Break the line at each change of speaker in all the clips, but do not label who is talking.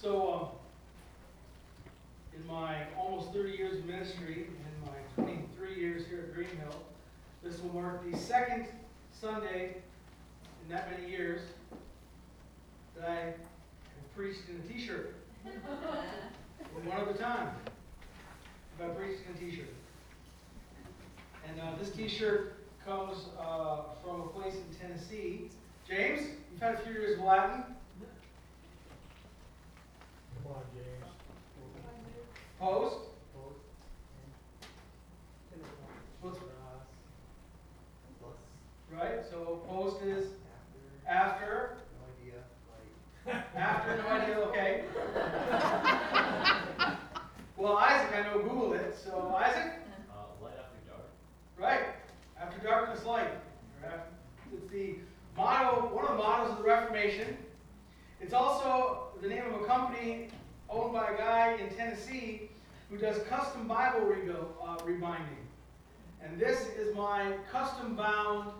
So, um, in my almost thirty years of ministry in my twenty-three years here at Green Hill, this will mark the second Sunday in that many years that I have preached in a t-shirt. One other time, have I preached in a t-shirt. And, uh, this t-shirt comes, uh, from a place in Tennessee. James, you've had a few years of Latin.
Come on, James.
Post. Post. What's, right, so post is after, after, no idea, okay. Well, Isaac, I know Google it, so Isaac,
Uh, light after dark.
right, after darkness light. or after- It's the motto, one of the mottos of the Reformation. It's also the name of a company owned by a guy in Tennessee who does custom Bible rebuild, uh, rebinding. And this is my custom bound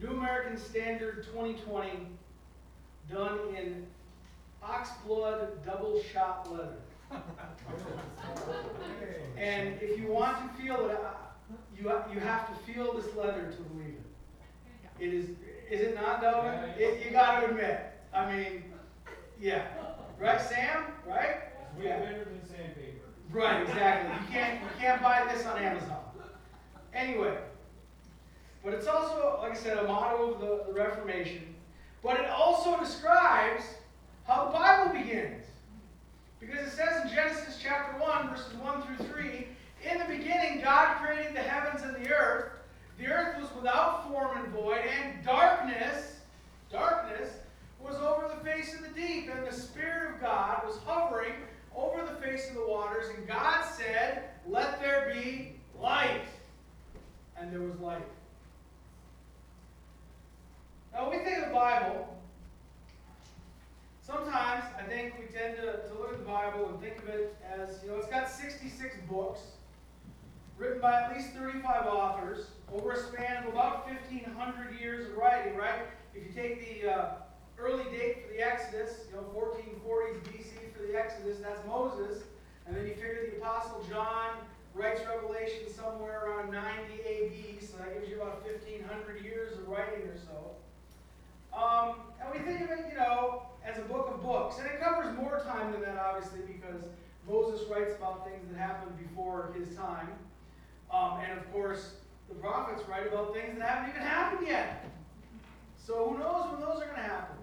New American Standard 2020 done in oxblood double shot leather. And if you want to feel it, uh, you, you have to feel this leather to believe it. It is, is it not? It, you gotta admit. I mean, yeah. Right, Sam? Right?
It's way better than sandpaper.
Right, exactly. You can't, you can't buy this on Amazon. Anyway, but it's also, like I said, a motto of the, the Reformation. But it also describes how the Bible begins. Because it says in Genesis chapter 1, verses 1 through 3, in the beginning God created the heavens and the earth. The earth was without form and void, and darkness, darkness, was over the face of the deep, and the Spirit of God was hovering over the face of the waters, and God said, Let there be light. And there was light. Now, when we think of the Bible, sometimes I think we tend to, to look at the Bible and think of it as, you know, it's got 66 books, written by at least 35 authors, over a span of about 1,500 years of writing, right? If you take the uh, early date for the Exodus, you know, 1440s BC for the Exodus, that's Moses. And then you figure the Apostle John writes Revelation somewhere around 90 AD, so that gives you about 1,500 years of writing or so. Um, and we think of it, you know, as a book of books. And it covers more time than that, obviously, because Moses writes about things that happened before his time. Um, and of course, the prophets write about things that haven't even happened yet. So who knows when those are going to happen?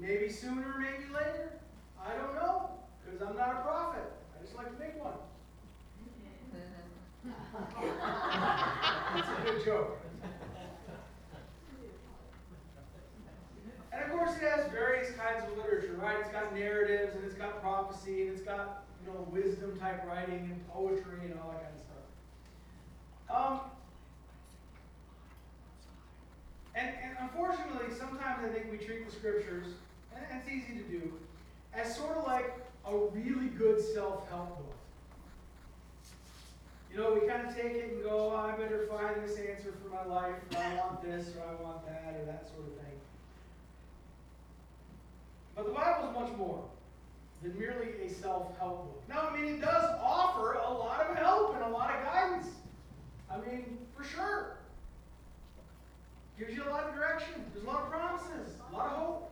Maybe sooner, maybe later. I don't know, because I'm not a prophet. I just like to make one. That's a good joke. And of course, it has various kinds of literature, right? It's got narratives, and it's got prophecy, and it's got, you know, wisdom type writing, and poetry, and all that kind of stuff. Um, and, and unfortunately, sometimes I think we treat the scriptures, and it's easy to do, as sort of like a really good self help book. You know, we kind of take it and go, oh, I better find this answer for my life, or I want this, or I want that, or that sort of thing. But the Bible is much more than merely a self help book. Now, I mean, it does offer a lot of help and a lot of guidance. I mean, for sure. Gives you a lot of direction, there's a lot of promises, a lot of hope.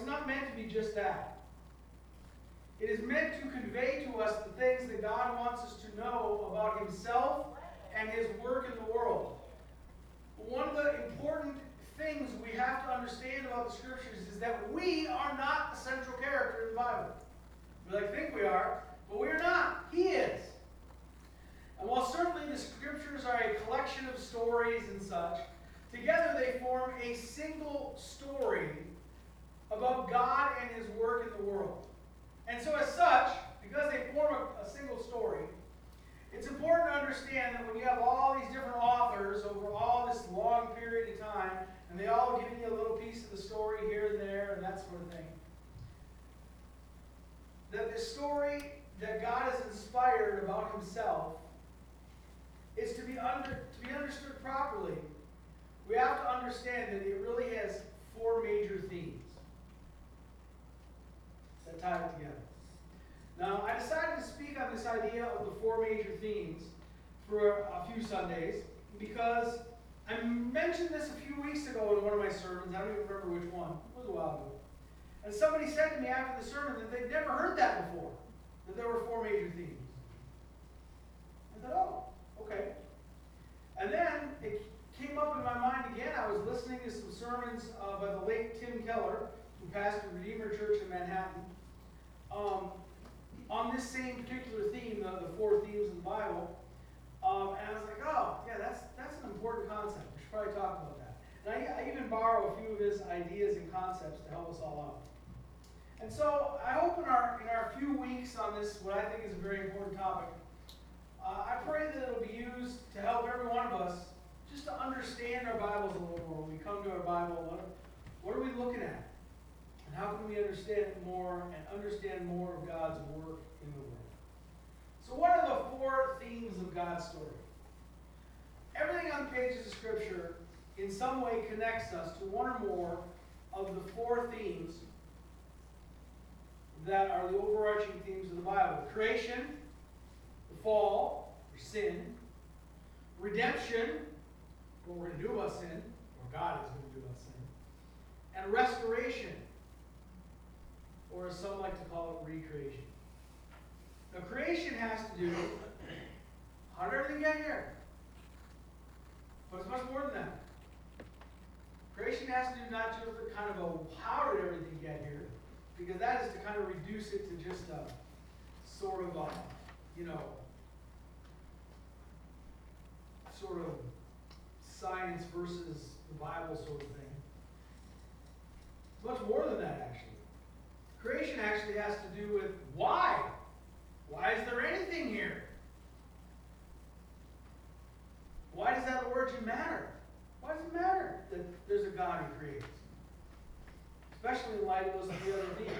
It's not meant to be just that. It is meant to convey to us the things that God wants us to know about Himself and His work in the world. One of the important things we have to understand about the Scriptures is that we are not the central character in the Bible. We like think we are, but we are not. He is. And while certainly the Scriptures are a collection of stories and such, together they form a single story about God and His work in the world. And so, as such, because they form a, a, single story, it's important to understand that when you have all these different authors over all this long period of time, and they all give you a little piece of the story here and there and that sort of thing, that the story that God has inspired about Himself is to be under to be understood properly. We have to understand that it really has four major themes tie it together. Now, I decided to speak on this idea of the four major themes for a few Sundays because I mentioned this a few weeks ago in one of my sermons. I don't even remember which one. It was a while ago. And somebody said to me after the sermon that they'd never heard that before, that there were four major themes. I thought, oh, okay. And then it came up in my mind again. I was listening to some sermons uh, by the late Tim Keller, who pastored Redeemer Church in Manhattan um, on this same particular theme, the, the four themes in the Bible. Um, and I was like, oh, yeah, that's, that's an important concept. We should probably talk about that. And I, I even borrow a few of his ideas and concepts to help us all out. And so I hope in our, in our few weeks on this, what I think is a very important topic, uh, I pray that it'll be used to help every one of us just to understand our Bibles a little more. When we come to our Bible, what, what are we looking at? And how can we understand it more and understand more of God's work in the world? So, what are the four themes of God's story? Everything on pages of Scripture in some way connects us to one or more of the four themes that are the overarching themes of the Bible creation, the fall, or sin, redemption, what we're going to do about sin, or God is going to do about sin, and restoration, or as some like to call it, recreation. Now, creation has to do how did everything get here? But it's much more than that. Creation has to do not just with kind of a how did everything get here, because that is to kind of reduce it to just a sort of a, you know, sort of science versus the Bible sort of thing. It's much more than that, actually. Creation actually has to do with why. Why is there anything here? Why does that origin matter? Why does it matter that there's a God who creates? Especially in light of those three other themes.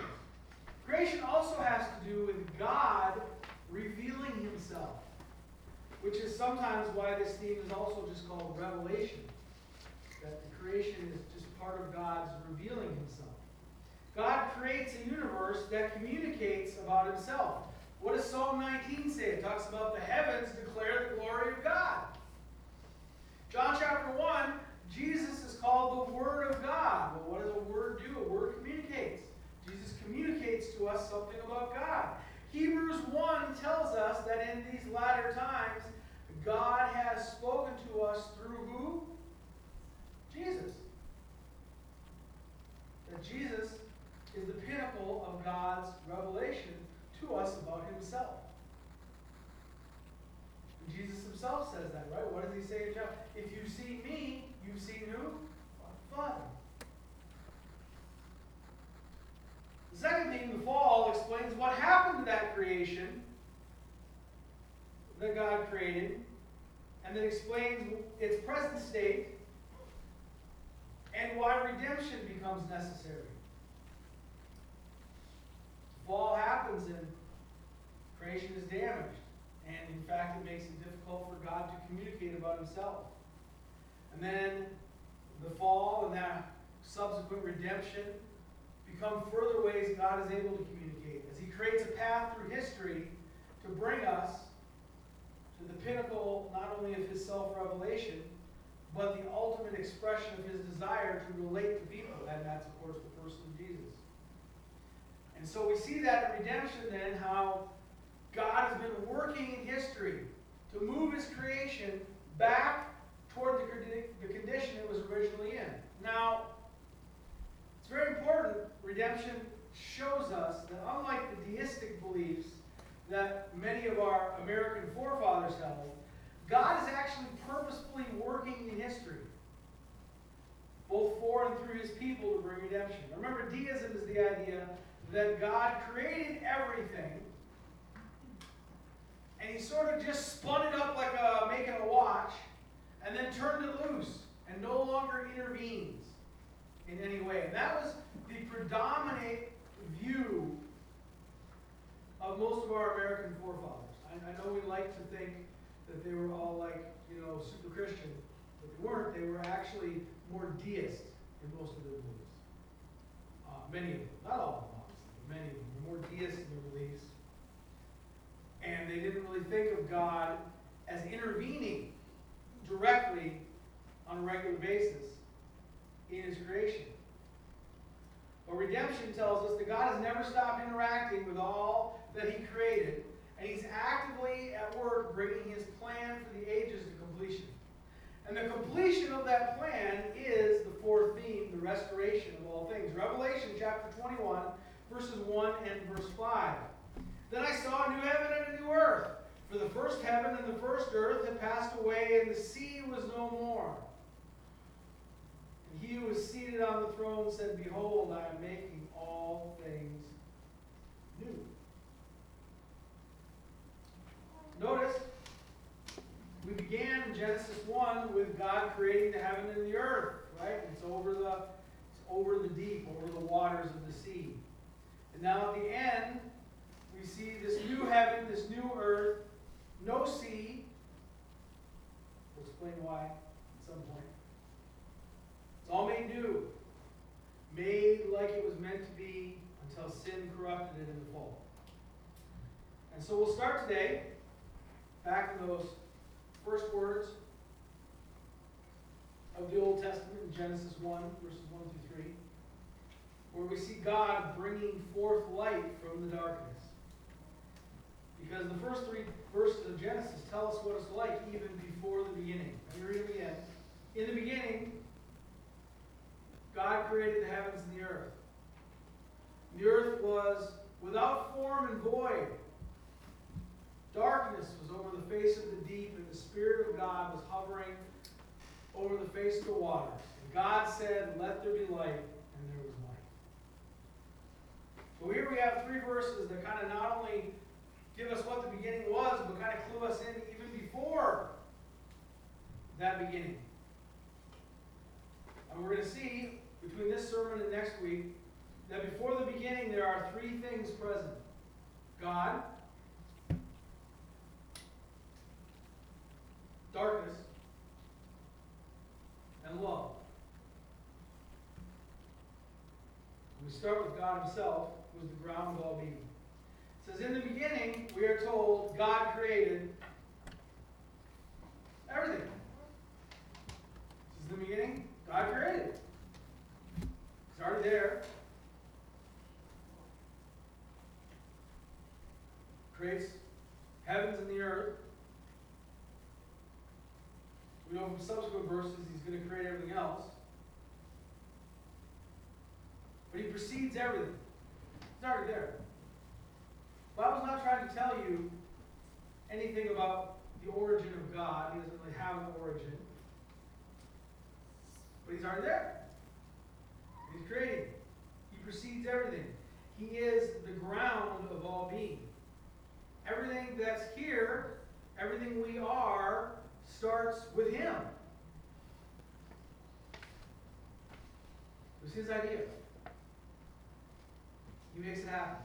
Creation also has to do with God revealing himself, which is sometimes why this theme is also just called revelation. That the creation is just part of God's revealing himself. God creates a universe that communicates about himself. What does Psalm 19 say? It talks about the heavens declare the glory of God. John chapter 1, Jesus is called the Word of God. Well, what does a word do? A word communicates. Jesus communicates to us something about God. Hebrews 1 tells us that in these latter times, God has spoken to us through who? Jesus. That Jesus is the pinnacle of God's revelation to us about himself. And Jesus himself says that, right? What does he say in John? If you see me, you've seen who? Father. The second theme, the fall, explains what happened to that creation that God created, and then explains its present state and why redemption becomes necessary. Fall happens and creation is damaged. And in fact, it makes it difficult for God to communicate about himself. And then the fall and that subsequent redemption become further ways God is able to communicate as he creates a path through history to bring us to the pinnacle not only of his self-revelation, but the ultimate expression of his desire to relate to people. And that's, of course, the person of Jesus. And so we see that in redemption then, how God has been working in history to move his creation back toward the, the condition it was originally in. Now, it's very important. Redemption shows us that unlike the deistic beliefs that many of our American forefathers held, God is actually purposefully working in history, both for and through his people to bring redemption. Remember, deism is the idea that God created everything and he sort of just spun it up like a, making a watch and then turned it loose and no longer intervenes in any way. And that was the predominant view of most of our American forefathers. I, I know we like to think that they were all like, you know, super Christian, but they weren't. They were actually more deist in most of their beliefs. Uh, many of them, not all of them, many of them more deist in their beliefs. And they didn't really think of God as intervening directly on a regular basis in his creation. But redemption tells us that God has never stopped interacting with all that he created, and he's actively at work bringing his plan for the ages to completion. And the completion of that plan is the fourth theme, the restoration of all things. Revelation chapter 21, verses 1 and verse 5. Then I saw a new heaven and a new earth. For the first heaven and the first earth had passed away, and the sea was no more. And he who was seated on the throne said, Behold, I am making all things new. Notice, we began in Genesis 1 with God creating the heaven and the earth, right? It's over the, it's over the deep, over the waters of the sea. And now at the end, we see this new heaven, this new earth, no sea. We'll explain why at some point. It's all made new, made like it was meant to be until sin corrupted it in the fall. And so we'll start today, back in those first words of the Old Testament in Genesis 1, verses 1 through 3, where we see God bringing forth light from the darkness. Because the first three verses of Genesis tell us what it's like even before the beginning. Let me read it again. In the beginning, God created the heavens and the earth. The earth was without form and void. Darkness was over the face of the deep, and the Spirit of God was hovering over the face of the waters. And God said, Let there be light, and there was light. So here we have three verses that kind of not only give us what the beginning was, but kind of clue us in even before that beginning. And we're going to see between this sermon and next week that before the beginning there are three things present God, darkness, and love. We start with God Himself, is the ground of all being. It says, In the beginning, we are told God created everything. This is the beginning, God created. Already there. Creates heavens and the earth. We know from subsequent verses he's going to create everything else. But he precedes everything. It's there. The Bible's not trying to tell you anything about the origin of God. He doesn't really have an origin. But he's already there. He's creating. He precedes everything. He is the ground of all being. Everything that's here, everything we are, starts with him. It was his idea. He makes it happen.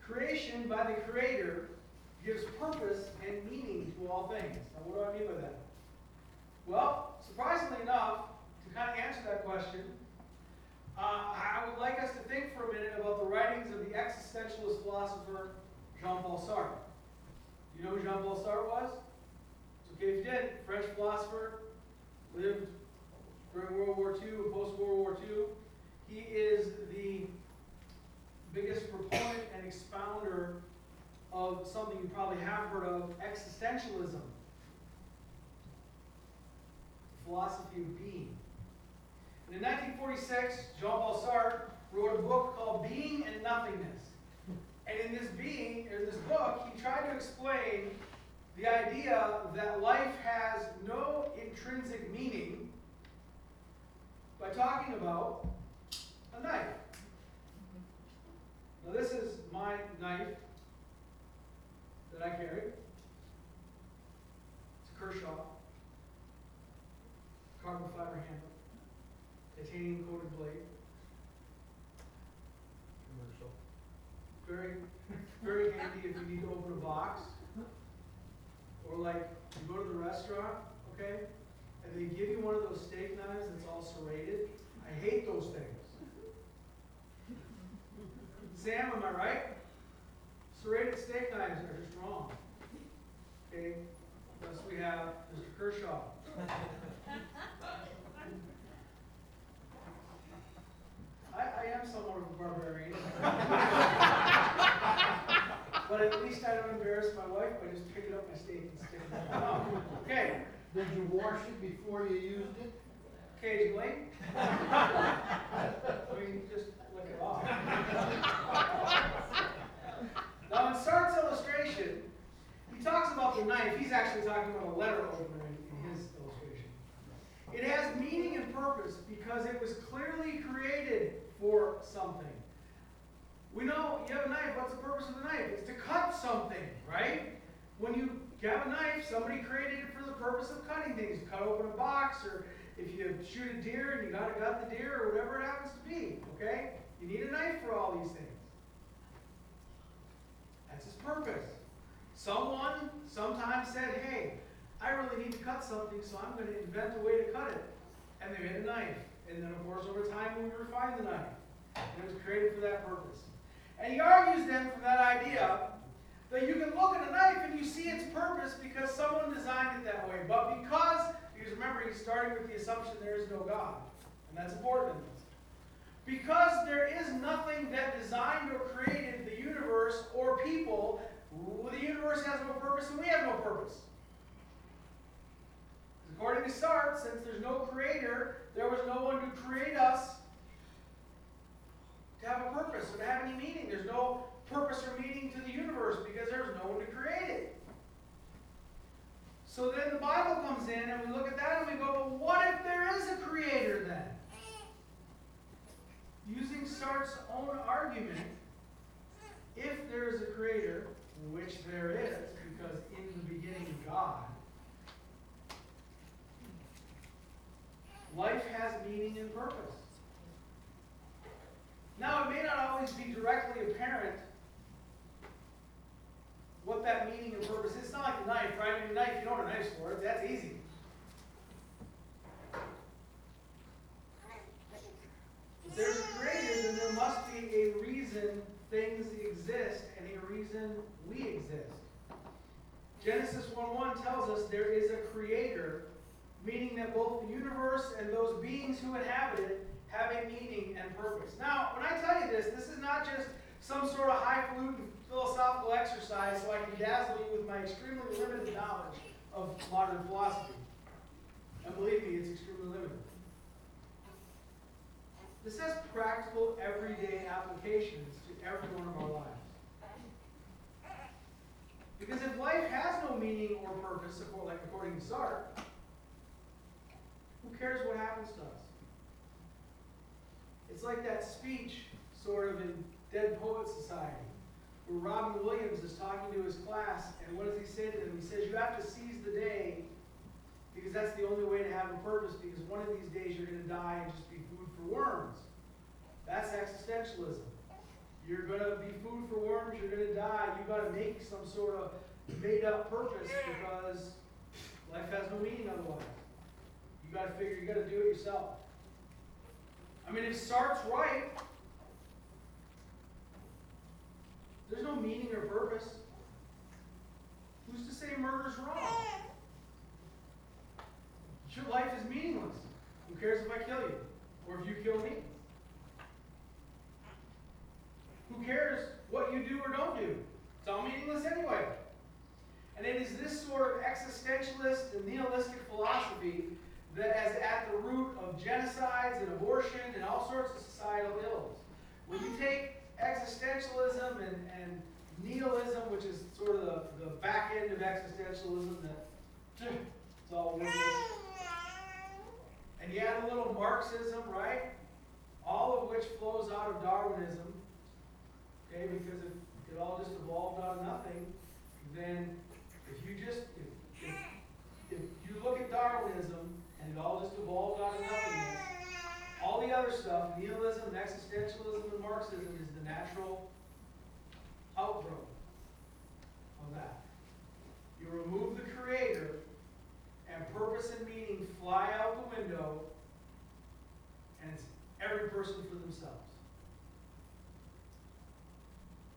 Creation by the Creator gives purpose and meaning to all things. Now, what do I mean by that? Well, surprisingly enough, to kind of answer that question, uh, I would like us to think for a minute about the writings of the existentialist philosopher Jean Paul Sartre. You know who Jean Paul Sartre was? It's okay if you did. French philosopher, lived during World War II and post World War II. He is the biggest proponent and expounder of something you probably have heard of existentialism, the philosophy of being. And in 1946, Jean Paul Sartre wrote a book called Being and Nothingness. And in this being, in this book, he tried to explain the idea that life has no intrinsic meaning by talking about a knife. Now, this is my knife that I carry. It's a Kershaw carbon fiber handle, titanium coated blade. Very, very handy if you need to open a box. Or like, you go to the restaurant, okay, and they give you one of those steak knives that's all serrated. I hate those things. Sam, am I right? Serrated steak knives are just wrong. Okay, thus we have Mr. Kershaw. My wife by just picking up my steak and sticking it in my mouth. Okay,
Did you wash it before you used it?
occasionally. I mean, just lick it off. Now, in Sartre's illustration, he talks about the knife. He's actually talking about a letter opener in, in his illustration. It has meaning and purpose because it was clearly created for something. We know you have a knife. What's the purpose of the knife? It's to cut something, right? When you have a knife, somebody created it for the purpose of cutting things. Cut open a box, or if you shoot a deer and you gotta gut the deer, or whatever it happens to be, okay? You need a knife for all these things. That's its purpose. Someone sometimes said, hey, I really need to cut something, so I'm going to invent a way to cut it. And they made a knife. And then, of course, over time, we refined the knife. And it was created for that purpose. And he argues then from that idea that you can look at a knife and you see its purpose because someone designed it that way. But because, because remember, he's starting with the assumption there is no God. And that's important. Because there is nothing that designed or created the universe or people, the universe has no purpose and we have no purpose. According to Sartre, since there's no creator, there was no one to create us have a purpose or to have any meaning. There's no purpose or meaning to the universe because there's no one to create it. So then the Bible comes in and we look at that and we go, well, what if there is a creator then? Using Sartre's own argument, if there is a creator, which there is, because in the beginning God, life has meaning and purpose. Now, it may not always be directly apparent what that meaning and purpose is. It's not like a knife, right? I mean, a knife, you know what a knife's for. That's easy. If there's a creator, then there must be a reason things exist and a reason we exist. Genesis 1 1 tells us there is a creator, meaning that both the universe and those beings who inhabit it have a meaning and purpose. Now, when I tell you this, this is not just some sort of highfalutin philosophical exercise so I can dazzle you with my extremely limited knowledge of modern philosophy. And believe me, it's extremely limited. This has practical, everyday applications to every one of our lives. Because if life has no meaning or purpose, like according to Sartre, who cares what happens to us? It's like that speech, sort of, in Dead Poet Society, where Robin Williams is talking to his class, and what does he say to them? He says, You have to seize the day because that's the only way to have a purpose, because one of these days you're going to die and just be food for worms. That's existentialism. You're going to be food for worms, you're going to die. You've got to make some sort of made up purpose because life has no meaning otherwise. You've got to figure, you've got to do it yourself. I mean, if Sartre's right, there's no meaning or purpose. Who's to say murder's wrong? Your life is meaningless. Who cares if I kill you? Or if you kill me? Who cares what you do or don't do? It's all meaningless anyway. And it is this sort of existentialist and nihilistic philosophy that is at the root of genocides and abortion and all sorts of societal ills. When you take existentialism and, and nihilism, which is sort of the, the back end of existentialism, that it's all worthless. And you add a little Marxism, right? All of which flows out of Darwinism. Okay, because if it all just evolved out of nothing, then if you just if, if, if you look at Darwinism and it all just evolved out of nothingness, all the other stuff, nihilism, existentialism, and Marxism is the natural outgrowth of that. You remove the creator and purpose and meaning fly out the window, and it's every person for themselves.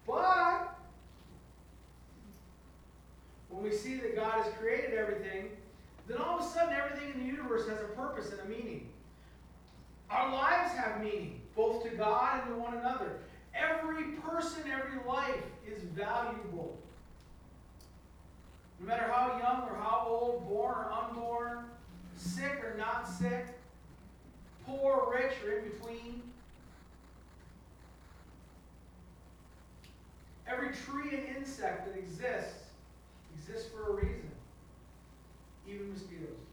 But when we see that God has created everything, then all of a sudden everything in the universe has a purpose and a meaning. Our lives have meaning, both to God and to one another. Every person, every life is valuable. No matter how young or how old, born or unborn, sick or not sick, poor or rich or in between. Every tree and insect that exists exists for a reason. Even mosquitoes.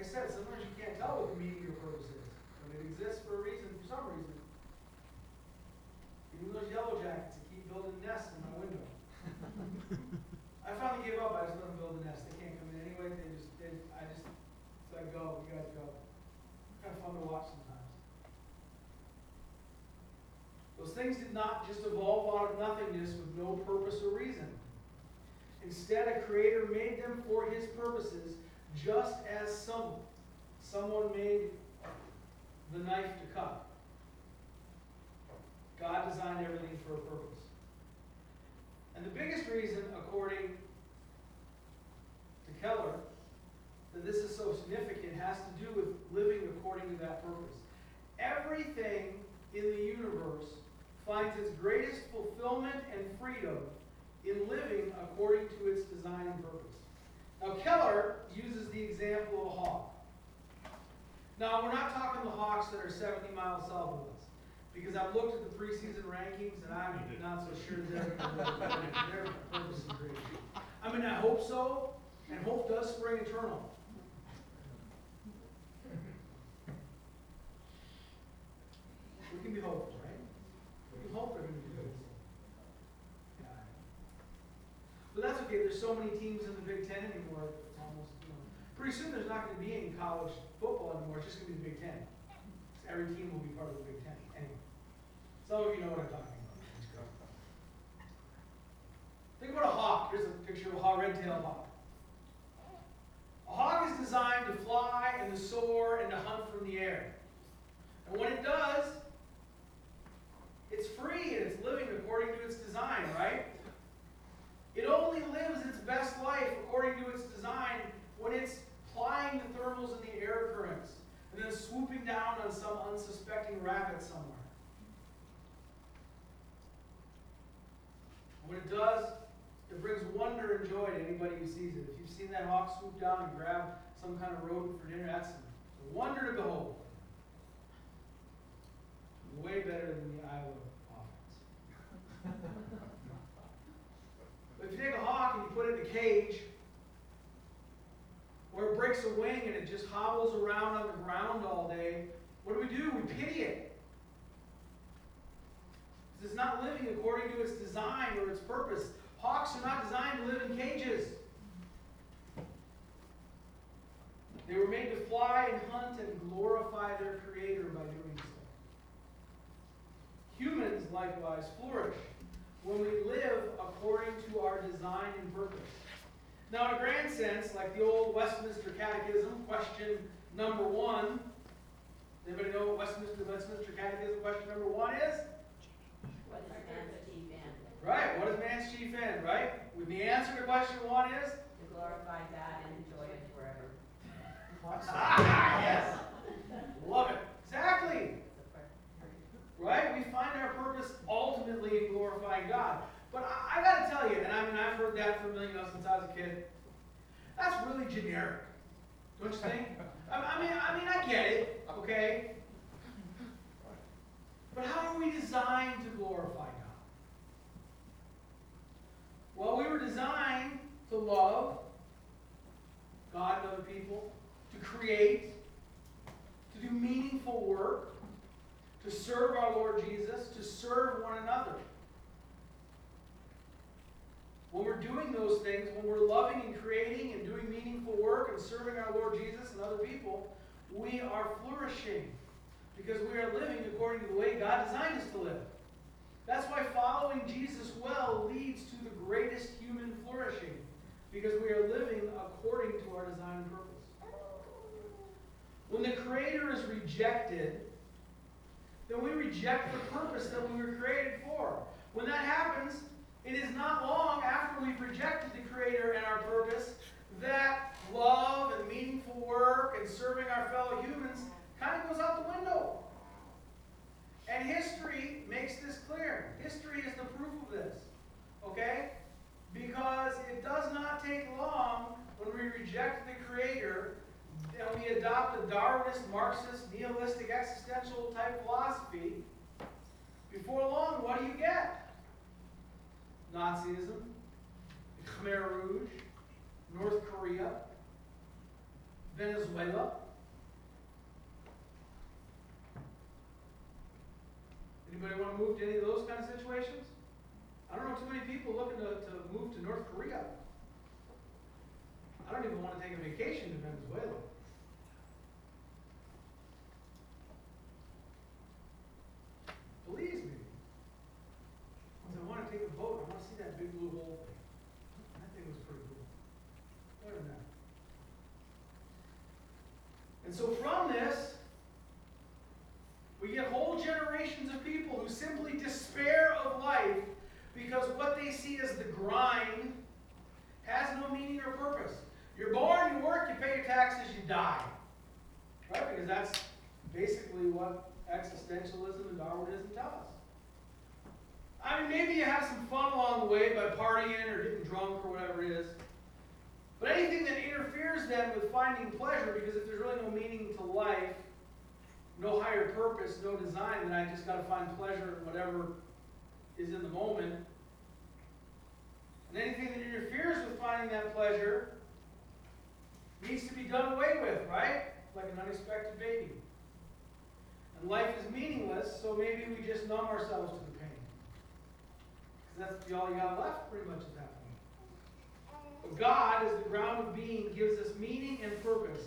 Like I said, sometimes you can't tell what the meaning or purpose is, but it exists for a reason, for some reason. Even those yellow jackets that keep building nests in my window. I finally gave up, I just let them build a nest, they can't come in anyway, they just, they, I just, it's like, go, you guys go. Kind of fun to watch sometimes. Those things did not just evolve out of nothingness with no purpose or reason. Instead, a creator made them for his purposes, just as some, someone made the knife to cut. God designed everything for a purpose. And the biggest reason, according to Keller, that this is so significant has to do with living according to that purpose. Everything in the universe finds its greatest fulfillment and freedom in living according to its design and purpose. Now, Keller uses the example of a hawk. Now, we're not talking the hawks that are 70 miles south of us, because I've looked at the preseason rankings and I'm not so sure they're, purpose is great. I mean, I hope so, and hope does spring eternal. We can be hopeful, right? We can hope they're going to do good. Yeah. But that's okay, there's so many teams in the Big Ten anymore, it's almost, you know, pretty soon there's not gonna be any college football anymore, it's just gonna be the Big Ten. Every team will be part of the Big Ten, anyway. Some of you know what I'm talking about. Think about a hawk, here's a picture of a hawk, red-tailed hawk. A hawk is designed to fly and to soar and to hunt from the air. And when it does, it's free and it's living according to its design, right? It only lives its best life according to its design when it's plying the thermals and the air currents and then swooping down on some unsuspecting rabbit somewhere. When it does, it brings wonder and joy to anybody who sees it. If you've seen that hawk swoop down and grab some kind of rodent for dinner, that's a wonder to behold. Way better than the Iowa offense. Take a hawk and you put it in a cage, or it breaks a wing and it just hobbles around on the ground all day, what do we do? We pity it. Because it's not living according to its design or its purpose. Hawks are not designed to live in cages. They were made to fly and hunt and glorify their Creator by doing so. Humans likewise flourish when we live according to our design and purpose. Now, in a grand sense, like the old Westminster Catechism, question number one. Anybody know what Westminster Westminster Catechism question number one is?
What is man's chief end?
Right. What is man's chief end? Right. When the answer to question one is
To glorify God and enjoy it forever.
yes. Love it. Exactly.
It's a per-
Right? We find our purpose ultimately in glorifying God. But I, I gotta tell you, and I mean, I've heard that from you know since I was a kid. That's really generic, don't you think? What existentialism and Darwinism tell us. I mean, maybe you have some fun along the way by partying or getting drunk or whatever it is. But anything that interferes then with finding pleasure, because if there's really no meaning to life, no higher purpose, no design, then I just got to find pleasure in whatever is in the moment. And anything that interferes with finding that pleasure needs to be done away with, right? Like an unexpected baby. And life is meaningless, so maybe we just numb ourselves to the pain. Because that's all you got left pretty much at that point. But God, as the ground of being, gives us meaning and purpose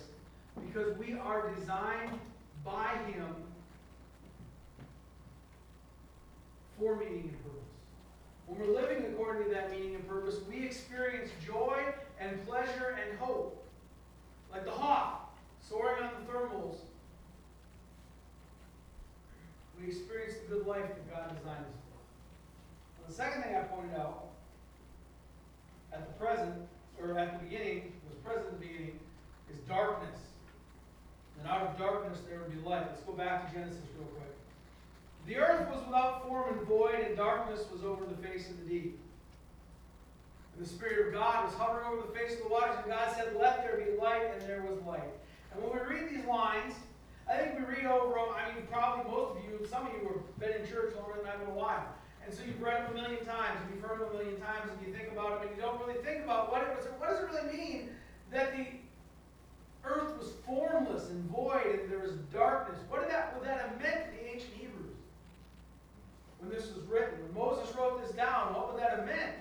because we are designed by Him for meaning and purpose. When we're living according to that meaning and purpose, we experience joy and pleasure and hope. Like the hawk soaring on the thermals. We experience the good life that God designed us for. Now, the second thing I pointed out at the present, or at the beginning, was present at the beginning, is darkness. And out of darkness there would be light. Let's go back to Genesis real quick. The earth was without form and void, and darkness was over the face of the deep. And the Spirit of God was hovering over the face of the waters, and God said, Let there be light, and there was light. And when we read these lines, I think we read over them, I mean, probably most of you, some of you have been in church longer than I've been alive. And so you've read them a million times, and you've heard them a million times, and you think about them, and you don't really think about what it was. What does it really mean that the earth was formless and void, and there was darkness? What did that, what that have meant to the ancient Hebrews? When this was written, when Moses wrote this down, what would that have meant?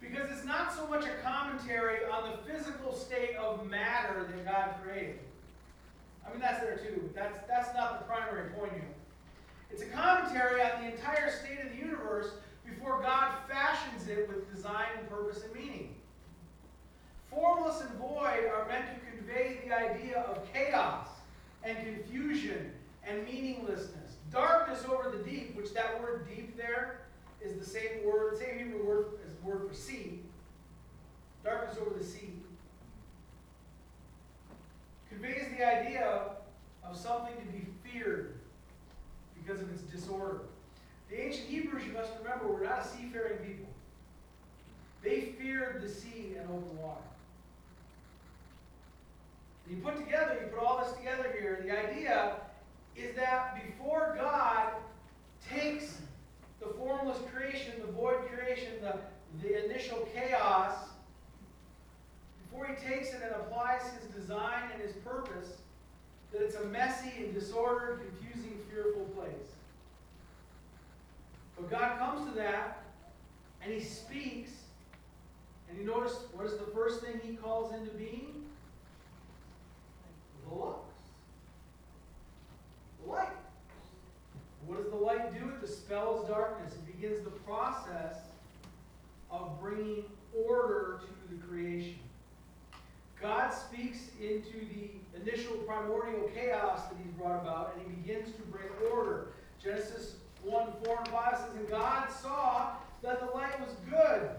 Because it's not so much a commentary on the physical state of matter that God created. I mean, that's there too, but that's, that's not the primary point here. It's a commentary on the entire state of the universe before God fashions it with design and purpose and meaning. Formless and void are meant to convey the idea of chaos and confusion and meaninglessness. Darkness over the deep, which that word deep there is the same word, same Hebrew word as the word for sea. Darkness over the sea conveys the idea of something to be feared because of its disorder. The ancient Hebrews, you must remember, were not a seafaring people. They feared the sea and open water. You put together, you put all this together here, the idea is that before God takes the formless creation, the void creation, the, the initial chaos, before he takes it and applies his design and his purpose, that it's a messy and disordered, confusing, fearful place. But God comes to that, and he speaks, and you notice what is the first thing he calls into being? The lux. The light. What does the light do? It dispels darkness. It begins the process of bringing order to the creation. God speaks into the initial primordial chaos that he's brought about, and he begins to bring order. Genesis 1 4 and 5 says, And God saw that the light was good.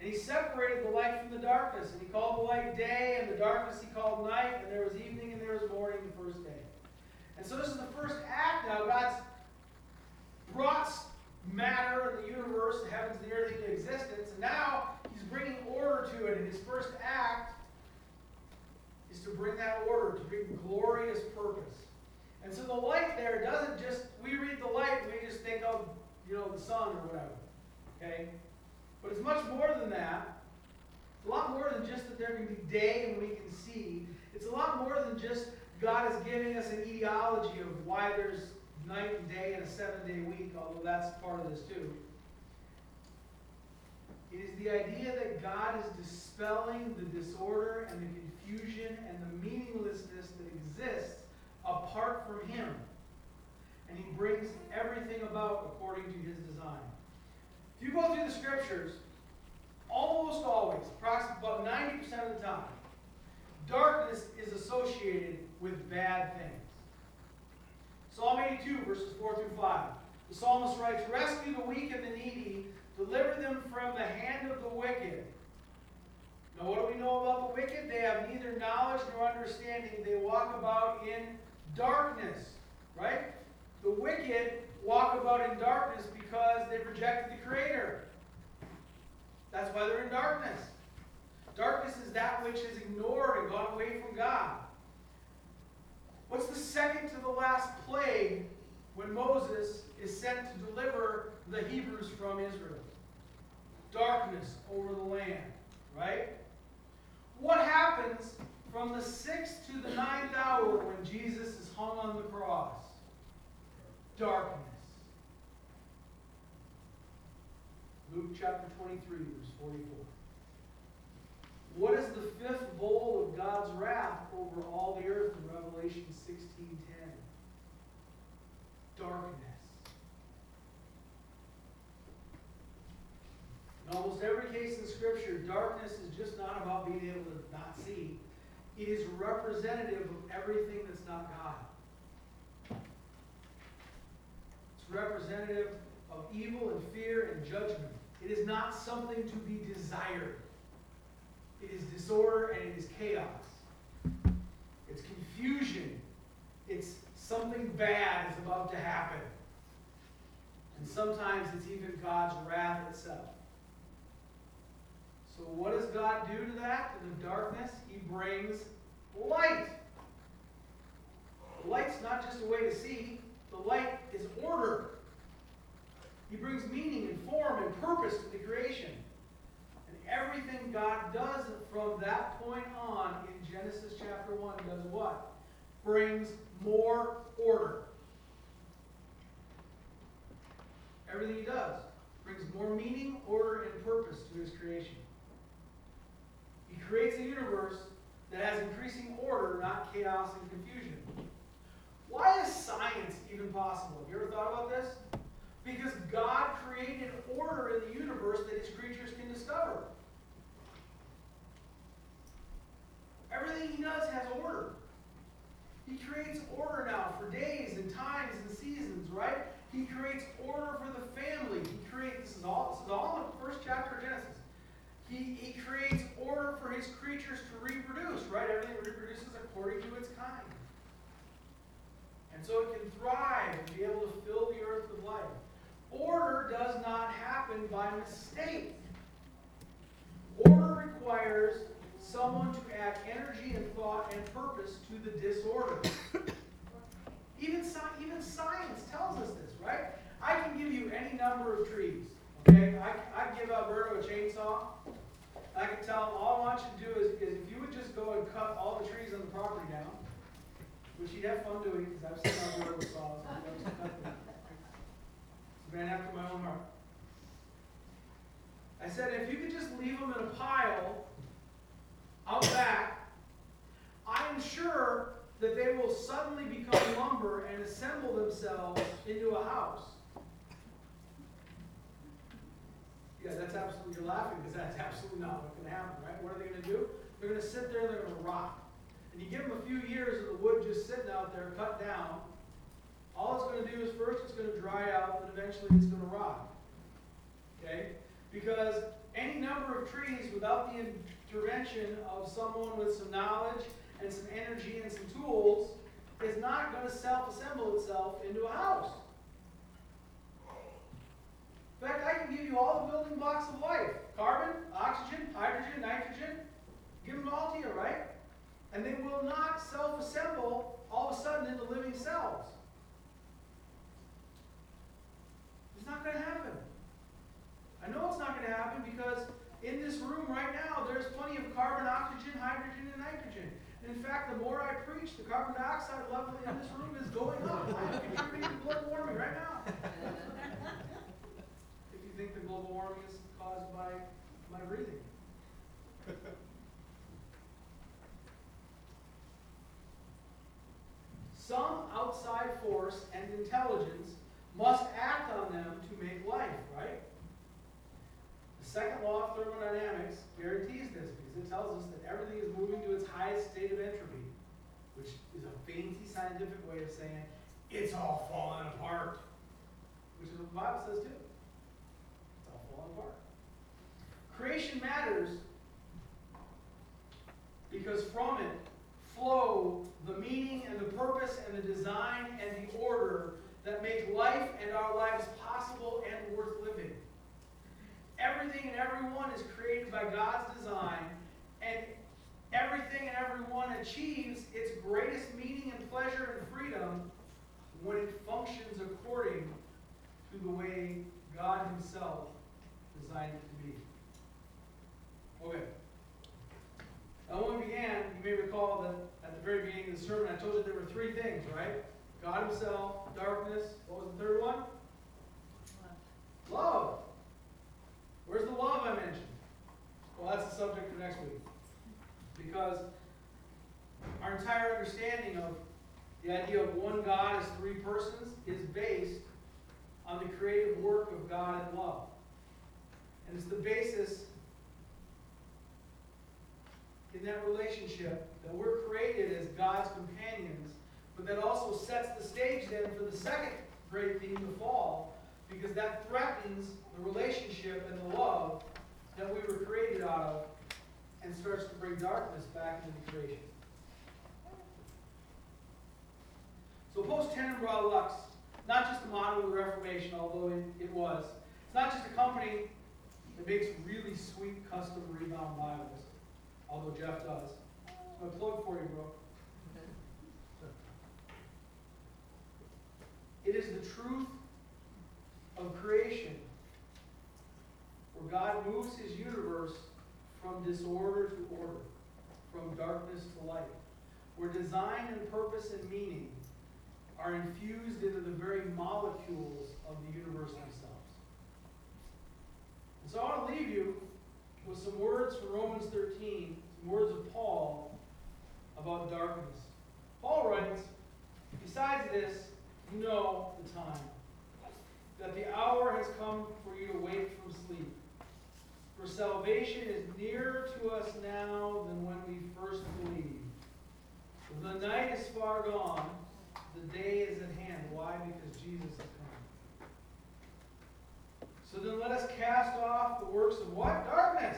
And he separated the light from the darkness, and he called the light day, and the darkness he called night, and there was evening and there was morning the first day. And so this is the first act now. God's brought matter in the universe, the heavens, the earth into existence, and now he's bringing order to it. And his first act is to bring that order, to bring glory And so the light there doesn't just, we read the light and we just think of, you know, the sun or whatever. Okay? But it's much more than that. It's a lot more than just that there can be day and we can see. It's a lot more than just God is giving us an etiology of why there's night and day in a seven day week, although that's part of this too. It is the idea that God is dispelling the disorder and the confusion and the meaninglessness that exists apart from Him. And He brings everything about according to His design. If you go through the scriptures, almost always, about 90% of the time, darkness is associated with bad things. Psalm 82, verses 4 through 5. The psalmist writes, Rescue the weak and the needy, deliver them from the hand of the wicked. Now, what do we know about the wicked? They have neither knowledge nor understanding. They walk about in darkness, right? The wicked walk about in darkness because they've rejected the Creator. That's why they're in darkness. Darkness is that which is ignored and gone away from God. What's the second to the last plague when Moses is sent to deliver the Hebrews from Israel? Darkness over the land, right? What happens from the sixth to the ninth hour when Jesus is hung on the cross? Darkness. Luke chapter 23, verse 44. What is the fifth bowl of God's wrath over all the earth in Revelation 16:10? Darkness. In almost every case in Scripture, darkness is just not about being able to not see. It is representative of everything that's not God. It's representative of evil and fear and judgment. It is not something to be desired. It is disorder and it is chaos. It's confusion. It's something bad is about to happen. And sometimes it's even God's wrath itself. So, what does God do to that, In the darkness? He brings light. Light's not just a way to see, the light is order. He brings meaning and form and purpose to the creation. And everything God does from that point on in Genesis chapter 1 does what? Brings more order. Everything he does brings more meaning, order, and purpose to his creation. He creates a universe that has increasing order, not chaos and confusion. Why is science even possible? Have you ever thought about this? Because God created order in the universe that his creatures can discover. Everything he does has order. He creates order now for days and times and seasons, right? He creates order for the family. He creates this is all this is all in the first chapter of Genesis. He, he creates order for his creatures to reproduce, right? Everything reproduces according to its kind. And so it can thrive and be able to fill the earth with life. Order does not happen by mistake. Order requires someone to add energy and thought and purpose to the disorder. even, even science tells us this, right? I can give you any number of trees. Okay? I, I give Alberto a chainsaw. I can tell him all I want you to do is, is if you would just go and cut all the trees on the property down, which he'd have fun doing because I've seen Alberto with saws. It's man after my own heart. I said, if you could just leave them in a pile out back, I am sure that they will suddenly become lumber and assemble themselves into a house. Yeah, that's absolutely, you're laughing because that's absolutely not what's going to happen, right? What are they going to do? They're going to sit there and they're going to rot. And you give them a few years of the wood just sitting out there cut down, all it's going to do is first it's going to dry out, and eventually it's going to rot. Okay? Because any number of trees without the intervention of someone with some knowledge and some energy and some tools is not going to self-assemble itself into a house. In fact, I can give you all the building blocks of life. Carbon, oxygen, hydrogen, nitrogen. Give them all to you, right? And they will not self-assemble all of a sudden into living cells. It's not gonna happen. I know it's not gonna happen because in this room right now, there's plenty of carbon, oxygen, hydrogen, and nitrogen. And in fact, the more I preach, the carbon dioxide level in this room is going up. I'm contributing to global warming right now. If you think the global warming is caused by my breathing. Some outside force and intelligence must act on them to make life, right? The second law of thermodynamics guarantees this because it tells us that everything is moving to its highest state of entropy, fancy scientific way of saying it's all falling apart, which is what the Bible says too. It's all falling apart. Creation matters because from it flow the meaning and the purpose and the design and the order that make life and our lives possible and worth living. Everything and everyone is created by God's design, and everything and everyone achieves its greatest meaning and pleasure and freedom when it functions according to the way God Himself designed it to be. Okay. Now, when we began, you may recall that at the very beginning of the sermon, I told you there were three things, right? God Himself, darkness, what was the third one? Love. Where's the love I mentioned? Well, that's the subject for next week. Because our entire understanding of the idea of one God as three persons is based on the creative work of God and love. And it's the basis in that relationship that we're created as God's companions, but that also sets the stage then for the second great theme, the fall, because that threatens the relationship and the love that we were created out of and starts to bring darkness back into creation. So post tenebras lux, not just a model of the Reformation, although it, it was. It's not just a company that makes really sweet custom rebound Bibles, although Jeff does. It's my plug for you, bro. It is the truth of creation where God moves his universe from disorder to order, from darkness to light, where design and purpose and meaning are infused into the very molecules of the universe themselves. And so I want to leave you with some words from Romans 13, some words of Paul about darkness. Paul writes, Besides this, you know the time, that the hour has come for you to wake from sleep. For salvation is nearer to us now than when we first believed. The night is far gone, the day is at hand. Why? Because Jesus has come. So then let us cast off the works of what? Darkness.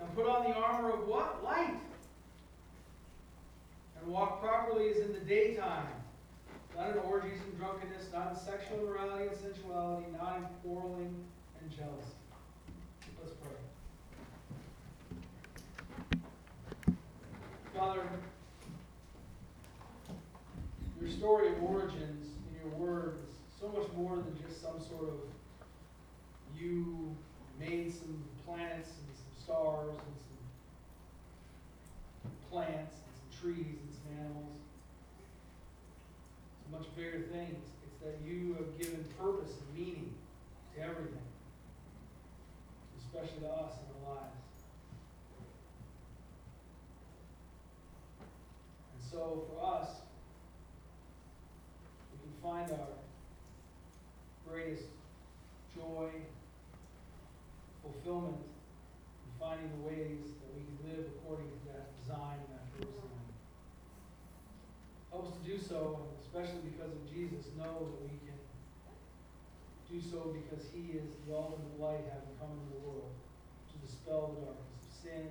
And put on the armor of what? Light. And walk properly as in the daytime. Not in orgies and drunkenness, not in sexual immorality and sensuality, not in quarreling and jealousy. Let's pray. Father, your story of origins in your word is so much more than just some sort of you made some planets and some stars and some plants and some trees and some animals. It's a much bigger thing. It's, it's that you have given purpose and meaning to everything, especially to us in our lives. And so for us, we can find our greatest joy, fulfillment in finding the ways that we can live according to that design and that first design. Help us to do so, especially because of Jesus, know that we can do so because He is the ultimate light having come into the world to dispel the darkness of sin